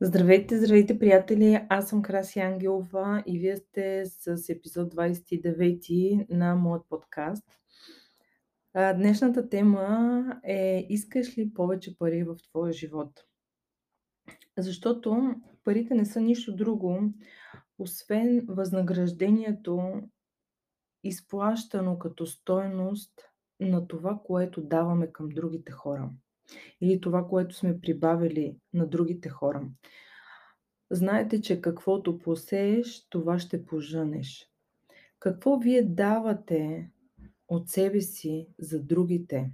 Здравейте, здравейте, приятели! Аз съм Краси Ангелова и Вие сте с епизод 29 на моят подкаст. Днешната тема е Искаш ли повече пари в твоя живот? Защото парите не са нищо друго, освен възнаграждението, изплащано като стойност на това, което даваме към другите хора или това, което сме прибавили на другите хора. Знаете, че каквото посееш, това ще пожънеш. Какво вие давате от себе си за другите?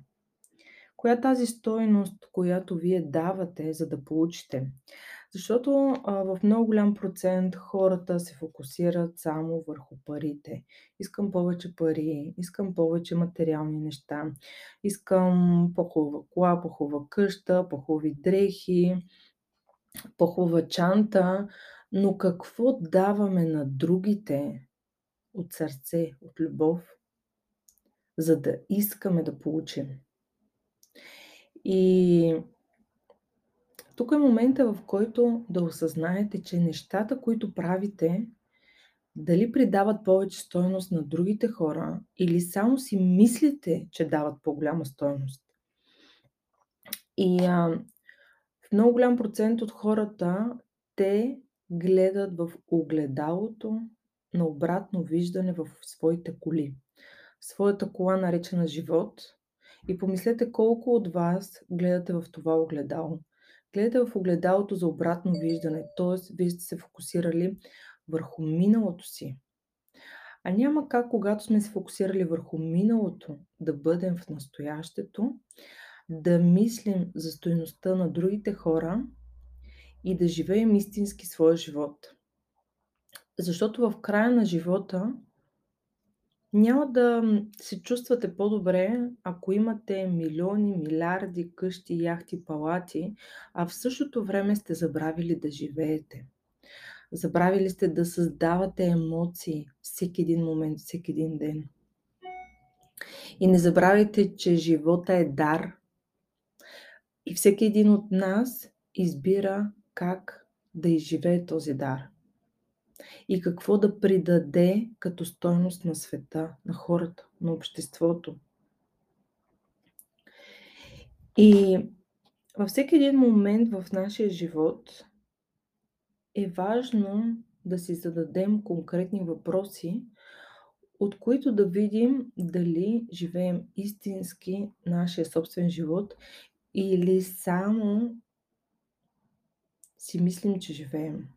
Коя е тази стойност, която вие давате, за да получите? Защото а, в много голям процент хората се фокусират само върху парите. Искам повече пари, искам повече материални неща, искам по-хубава кола, по-хубава къща, по-хубави дрехи, по-хубава чанта, но какво даваме на другите от сърце, от любов, за да искаме да получим? И тук е момента, в който да осъзнаете, че нещата, които правите, дали придават повече стойност на другите хора или само си мислите, че дават по-голяма стойност. И а, в много голям процент от хората те гледат в огледалото на обратно виждане в своите коли. Своята кола наречена живот. И помислете колко от вас гледате в това огледало. Гледате в огледалото за обратно виждане, т.е. вие сте се фокусирали върху миналото си. А няма как, когато сме се фокусирали върху миналото, да бъдем в настоящето, да мислим за стоеността на другите хора и да живеем истински своя живот. Защото в края на живота няма да се чувствате по-добре, ако имате милиони, милиарди къщи, яхти, палати, а в същото време сте забравили да живеете. Забравили сте да създавате емоции всеки един момент, всеки един ден. И не забравяйте, че живота е дар. И всеки един от нас избира как да изживее този дар и какво да придаде като стойност на света, на хората, на обществото. И във всеки един момент в нашия живот е важно да си зададем конкретни въпроси, от които да видим дали живеем истински нашия собствен живот или само си мислим, че живеем.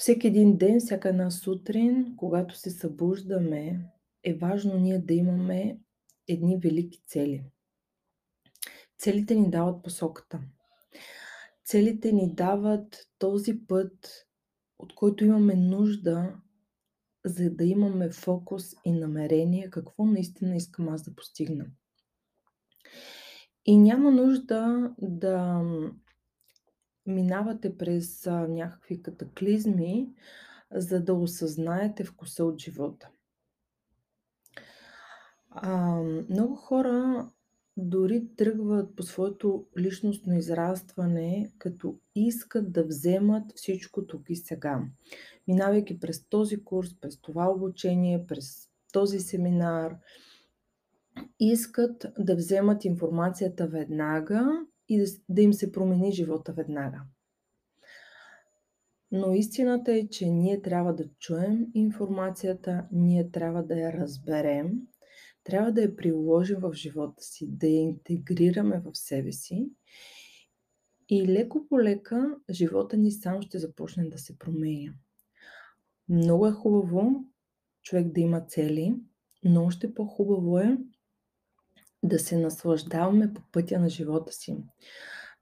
Всеки един ден, всяка една сутрин, когато се събуждаме, е важно ние да имаме едни велики цели. Целите ни дават посоката. Целите ни дават този път, от който имаме нужда, за да имаме фокус и намерение какво наистина искам аз да постигна. И няма нужда да минавате през а, някакви катаклизми, за да осъзнаете вкуса от живота. А, много хора дори тръгват по своето личностно израстване, като искат да вземат всичко тук и сега. Минавайки през този курс, през това обучение, през този семинар, искат да вземат информацията веднага и да, им се промени живота веднага. Но истината е, че ние трябва да чуем информацията, ние трябва да я разберем, трябва да я приложим в живота си, да я интегрираме в себе си и леко по лека живота ни сам ще започне да се променя. Много е хубаво човек да има цели, но още по-хубаво е да се наслаждаваме по пътя на живота си.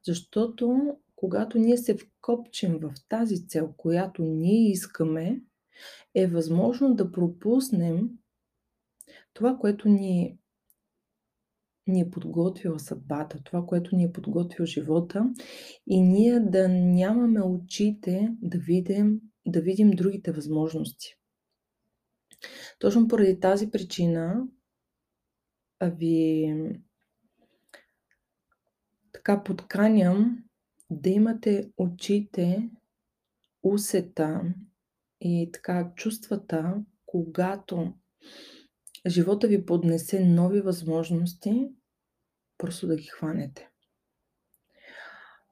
Защото когато ние се вкопчим в тази цел, която ние искаме, е възможно да пропуснем това, което ни, ни е подготвила съдбата, това, което ни е подготвил живота и ние да нямаме очите да видим, да видим другите възможности. Точно поради тази причина ви така подканям да имате очите, усета и така чувствата, когато живота Ви поднесе нови възможности, просто да ги хванете.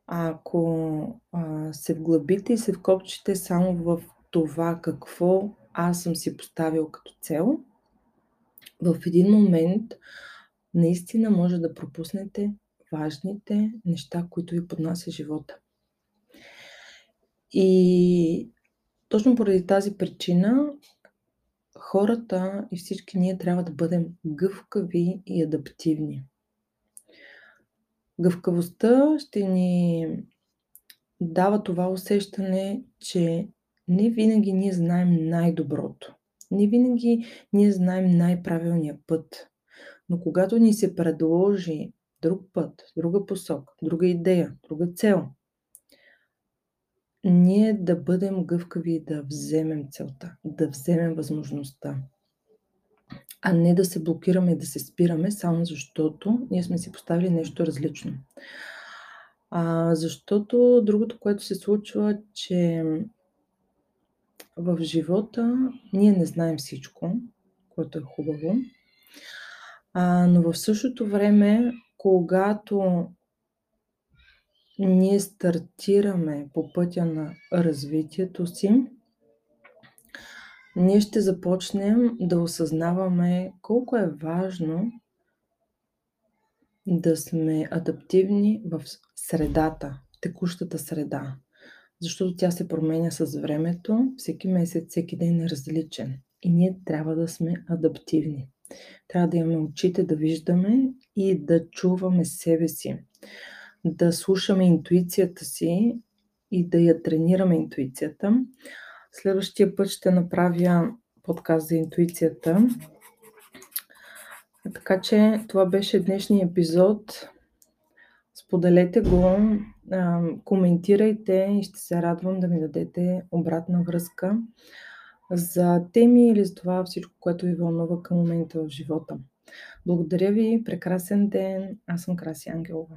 Ако а, се вглъбите и се вкопчите само в това какво аз съм си поставил като цел, в един момент наистина може да пропуснете важните неща, които ви поднася живота. И точно поради тази причина хората и всички ние трябва да бъдем гъвкави и адаптивни. Гъвкавостта ще ни дава това усещане, че не винаги ние знаем най-доброто. Не винаги ние знаем най-правилния път. Но когато ни се предложи друг път, друга посока, друга идея, друга цел, ние да бъдем гъвкави и да вземем целта, да вземем възможността, а не да се блокираме и да се спираме само защото ние сме си поставили нещо различно. А, защото другото, което се случва, че в живота ние не знаем всичко, което е хубаво, а, но в същото време, когато ние стартираме по пътя на развитието си, ние ще започнем да осъзнаваме колко е важно да сме адаптивни в средата, в текущата среда. Защото тя се променя с времето, всеки месец, всеки ден е различен. И ние трябва да сме адаптивни. Трябва да имаме очите да виждаме и да чуваме себе си. Да слушаме интуицията си и да я тренираме интуицията. Следващия път ще направя подкаст за интуицията. Така че това беше днешния епизод. Споделете го, коментирайте и ще се радвам да ми дадете обратна връзка за теми или за това всичко, което ви вълнува към момента в живота. Благодаря ви, прекрасен ден. Аз съм Краси Ангелова.